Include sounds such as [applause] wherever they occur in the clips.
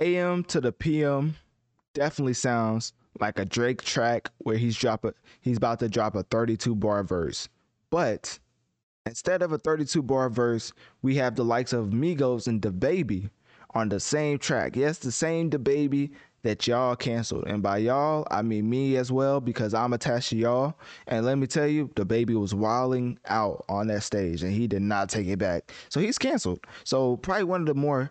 AM to the PM definitely sounds like a Drake track where he's drop a, he's about to drop a 32 bar verse. But instead of a 32 bar verse, we have the likes of Migos and DaBaby on the same track. Yes, the same DaBaby that y'all canceled. And by y'all, I mean me as well because I'm attached to y'all. And let me tell you, DaBaby was wilding out on that stage and he did not take it back. So he's canceled. So probably one of the more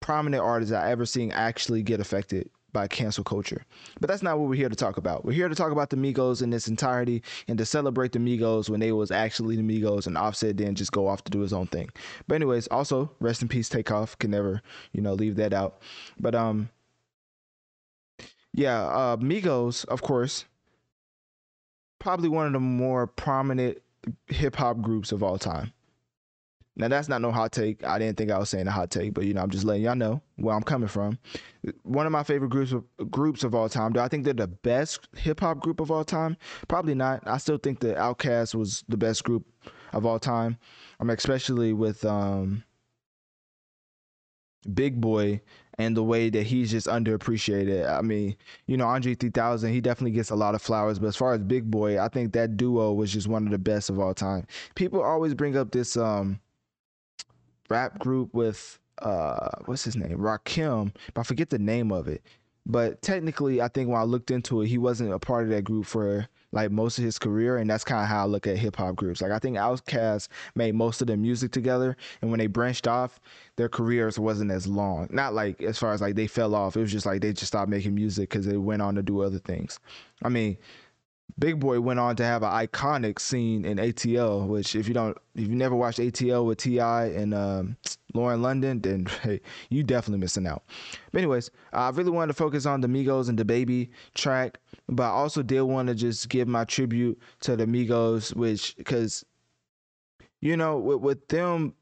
prominent artists I ever seen actually get affected by cancel culture. But that's not what we're here to talk about. We're here to talk about the Migos in its entirety and to celebrate the Migos when they was actually the Migos and Offset didn't just go off to do his own thing. But anyways, also rest in peace Takeoff. Can never, you know, leave that out. But um yeah, uh Migos, of course, probably one of the more prominent hip hop groups of all time. Now that's not no hot take. I didn't think I was saying a hot take, but you know, I'm just letting y'all know where I'm coming from. One of my favorite groups of groups of all time. Do I think they're the best hip hop group of all time? Probably not. I still think the Outkast was the best group of all time. I'm especially with um, Big Boi and the way that he's just underappreciated. I mean, you know, Andre 3000, he definitely gets a lot of flowers, but as far as Big Boi, I think that duo was just one of the best of all time. People always bring up this um rap group with uh what's his name Rakim, but I forget the name of it. But technically, I think when I looked into it, he wasn't a part of that group for like most of his career, and that's kind of how I look at hip hop groups. Like I think Outkast made most of their music together, and when they branched off, their careers wasn't as long. Not like as far as like they fell off. It was just like they just stopped making music because they went on to do other things. I mean, Big Boi went on to have an iconic scene in ATL, which if you don't, if you never watched ATL with T.I. and um, Lauren London, then [laughs] hey, you definitely missing out. But anyways, I really wanted to focus on the Migos and DaBaby track, but I also did want to just give my tribute to the Migos, which because you know with, with them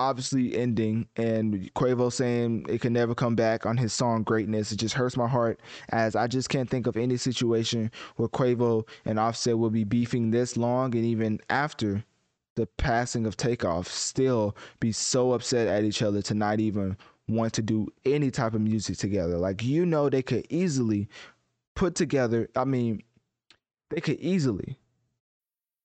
obviously ending and Quavo saying it can never come back on his song Greatness. It just hurts my heart as I just can't think of any situation where Quavo and Offset will be beefing this long and even after the passing of Takeoff still be so upset at each other to not even want to do any type of music together. Like you know they could easily put together, I mean, they could easily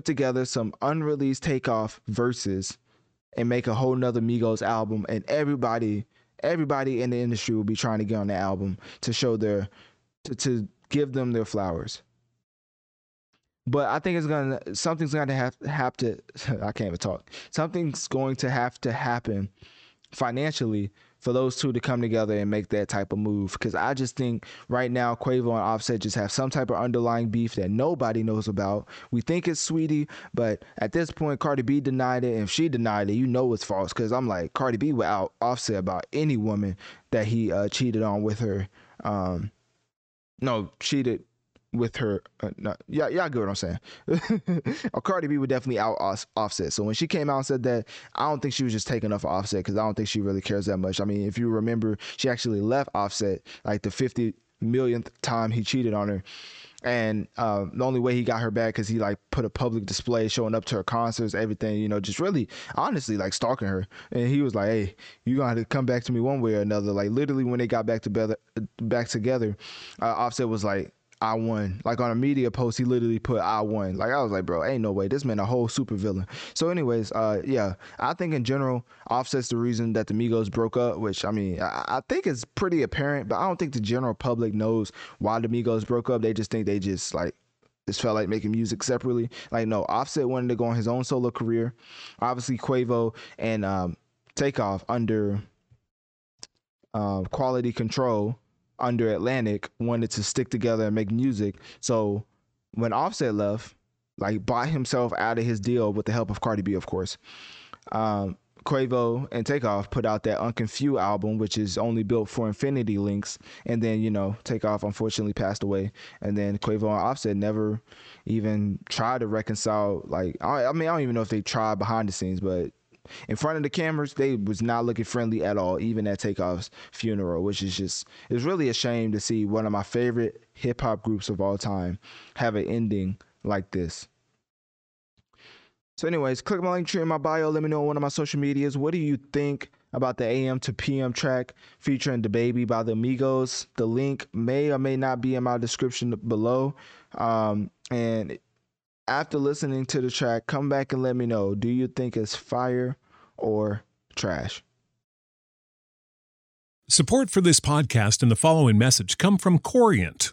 Put together some unreleased takeoff verses and make a whole nother Migos album and everybody everybody in the industry will be trying to get on the album to show their to, to give them their flowers. But I think it's gonna something's gonna have have to [laughs] I can't even talk. Something's going to have to happen financially for those two to come together and make that type of move. Because I just think right now Quavo and Offset just have some type of underlying beef that nobody knows about. We think it's Saweetie, but at this point, Cardi B denied it, and if she denied it, you know it's false. Because I'm like Cardi B would out Offset about any woman that he uh, cheated on with her. Um, no, cheated with her. Uh, no, yeah, y'all get what I'm saying. oh, [laughs] Cardi B would definitely out Offset. So when she came out and said that, I don't think she was just taking off Offset because I don't think she really cares that much. I mean, if you remember, she actually left Offset like the 50 millionth time he cheated on her. And uh, the only way he got her back because he like put a public display showing up to her concerts, everything, you know, just really honestly like stalking her. And he was like, "Hey, you're gonna have to come back to me one way or another." Like literally, when they got back together, back together, uh, Offset was like, I won. Like on a media post, he literally put I won. Like I was like, bro, ain't no way. This man a whole super villain. So, anyways, uh, yeah, I think in general, Offset's the reason that the Migos broke up. Which I mean, I, I think it's pretty apparent, but I don't think the general public knows why the Migos broke up. They just think they just like just felt like making music separately. Like no, Offset wanted to go on his own solo career. Obviously, Quavo and um, Takeoff under uh, quality control under Atlantic wanted to stick together and make music. So when Offset left, like bought himself out of his deal with the help of Cardi B, of course. Um, Quavo and Takeoff put out that Unc & Phew album, which is only built for Infinity Links. And then, you know, Takeoff unfortunately passed away. And then Quavo and Offset never even tried to reconcile. Like, I, I mean, I don't even know if they tried behind the scenes, but in front of the cameras, they was not looking friendly at all, even at Takeoff's funeral, which is just it's really a shame to see one of my favorite hip hop groups of all time have an ending like this. So, anyways, click my Linktree in my bio. Let me know on one of my social medias. What do you think about the AM to PM track featuring DaBaby by the Migos? The link may or may not be in my description below. Um, and after listening to the track, come back and let me know. Do you think it's fire or trash? Support for this podcast and the following message come from Corient